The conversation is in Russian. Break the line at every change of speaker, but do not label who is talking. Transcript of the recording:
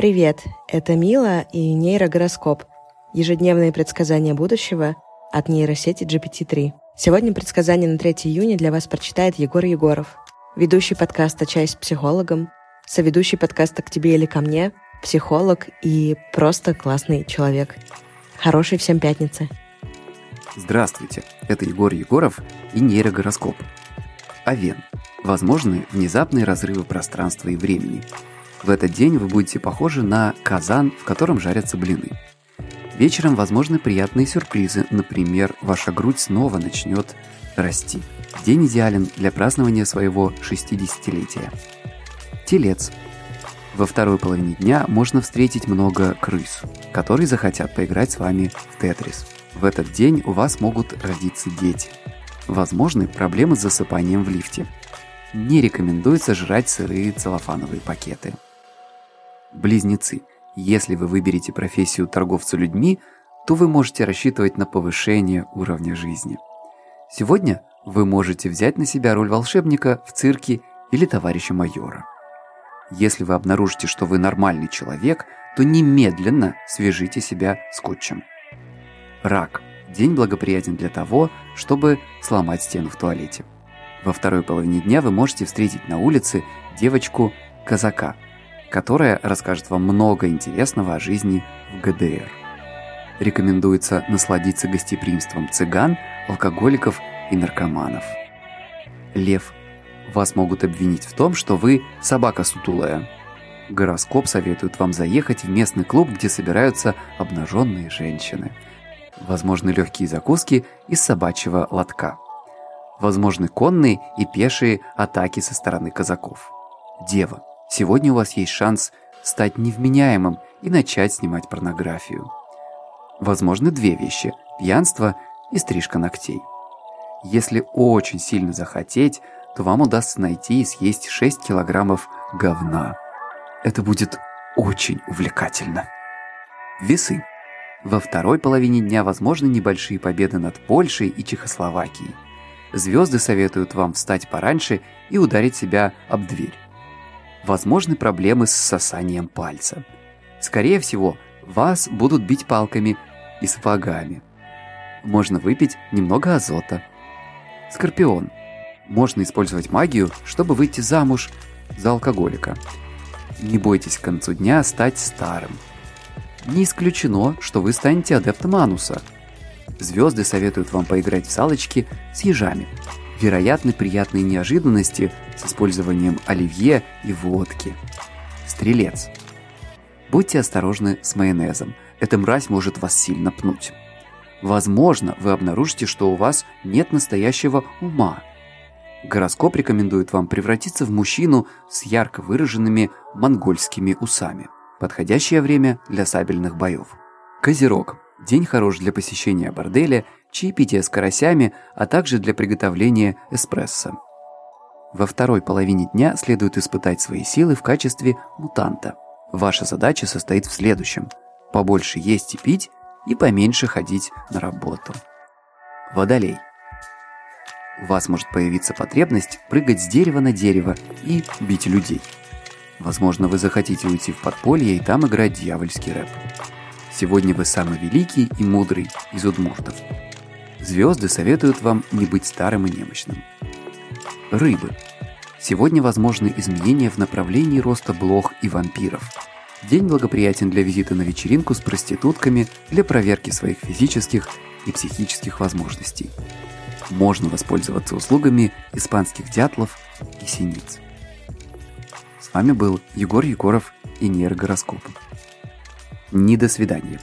Привет, это Мила и нейрогороскоп. Ежедневные предсказания будущего от нейросети GPT-3. Сегодня предсказание на 3 июня для вас прочитает Егор Егоров, ведущий подкаста «Чай с психологом», соведущий подкаста «К тебе или ко мне», психолог и просто классный человек. Хорошей всем пятницы.
Здравствуйте, это Егор Егоров и нейрогороскоп. Овен. Возможны внезапные разрывы пространства и времени. В этот день вы будете похожи на казан, в котором жарятся блины. Вечером возможны приятные сюрпризы, например, ваша грудь снова начнет расти. День идеален для празднования своего 60-летия. Телец. Во второй половине дня можно встретить много крыс, которые захотят поиграть с вами в Тетрис. В этот день у вас могут родиться дети. Возможны проблемы с засыпанием в лифте. Не рекомендуется жрать сырые целлофановые пакеты. Близнецы. Если вы выберете профессию торговца людьми, то вы можете рассчитывать на повышение уровня жизни. Сегодня вы можете взять на себя роль волшебника в цирке или товарища майора. Если вы обнаружите, что вы нормальный человек, то немедленно свяжите себя скотчем. Рак. День благоприятен для того, чтобы сломать стену в туалете. Во второй половине дня вы можете встретить на улице девочку-казака – которая расскажет вам много интересного о жизни в ГДР. Рекомендуется насладиться гостеприимством цыган, алкоголиков и наркоманов. Лев. Вас могут обвинить в том, что вы собака сутулая. Гороскоп советует вам заехать в местный клуб, где собираются обнаженные женщины. Возможны легкие закуски из собачьего лотка. Возможны конные и пешие атаки со стороны казаков. Дева. Сегодня у вас есть шанс стать невменяемым и начать снимать порнографию. Возможны две вещи – пьянство и стрижка ногтей. Если очень сильно захотеть, то вам удастся найти и съесть 6 килограммов говна. Это будет очень увлекательно. Весы. Во второй половине дня возможны небольшие победы над Польшей и Чехословакией. Звезды советуют вам встать пораньше и ударить себя об дверь возможны проблемы с сосанием пальца. Скорее всего, вас будут бить палками и сапогами. Можно выпить немного азота. Скорпион. Можно использовать магию, чтобы выйти замуж за алкоголика. Не бойтесь к концу дня стать старым. Не исключено, что вы станете адептом ануса. Звезды советуют вам поиграть в салочки с ежами вероятны приятные неожиданности с использованием оливье и водки. Стрелец. Будьте осторожны с майонезом. Эта мразь может вас сильно пнуть. Возможно, вы обнаружите, что у вас нет настоящего ума. Гороскоп рекомендует вам превратиться в мужчину с ярко выраженными монгольскими усами. Подходящее время для сабельных боев. Козерог. День хорош для посещения борделя чаепития с карасями, а также для приготовления эспрессо. Во второй половине дня следует испытать свои силы в качестве мутанта. Ваша задача состоит в следующем. Побольше есть и пить, и поменьше ходить на работу. Водолей. У вас может появиться потребность прыгать с дерева на дерево и бить людей. Возможно, вы захотите уйти в подполье и там играть дьявольский рэп. Сегодня вы самый великий и мудрый из удмуртов. Звезды советуют вам не быть старым и немощным. Рыбы. Сегодня возможны изменения в направлении роста блох и вампиров. День благоприятен для визита на вечеринку с проститутками для проверки своих физических и психических возможностей. Можно воспользоваться услугами испанских дятлов и синиц. С вами был Егор Егоров и нейрогороскоп. Не до свидания.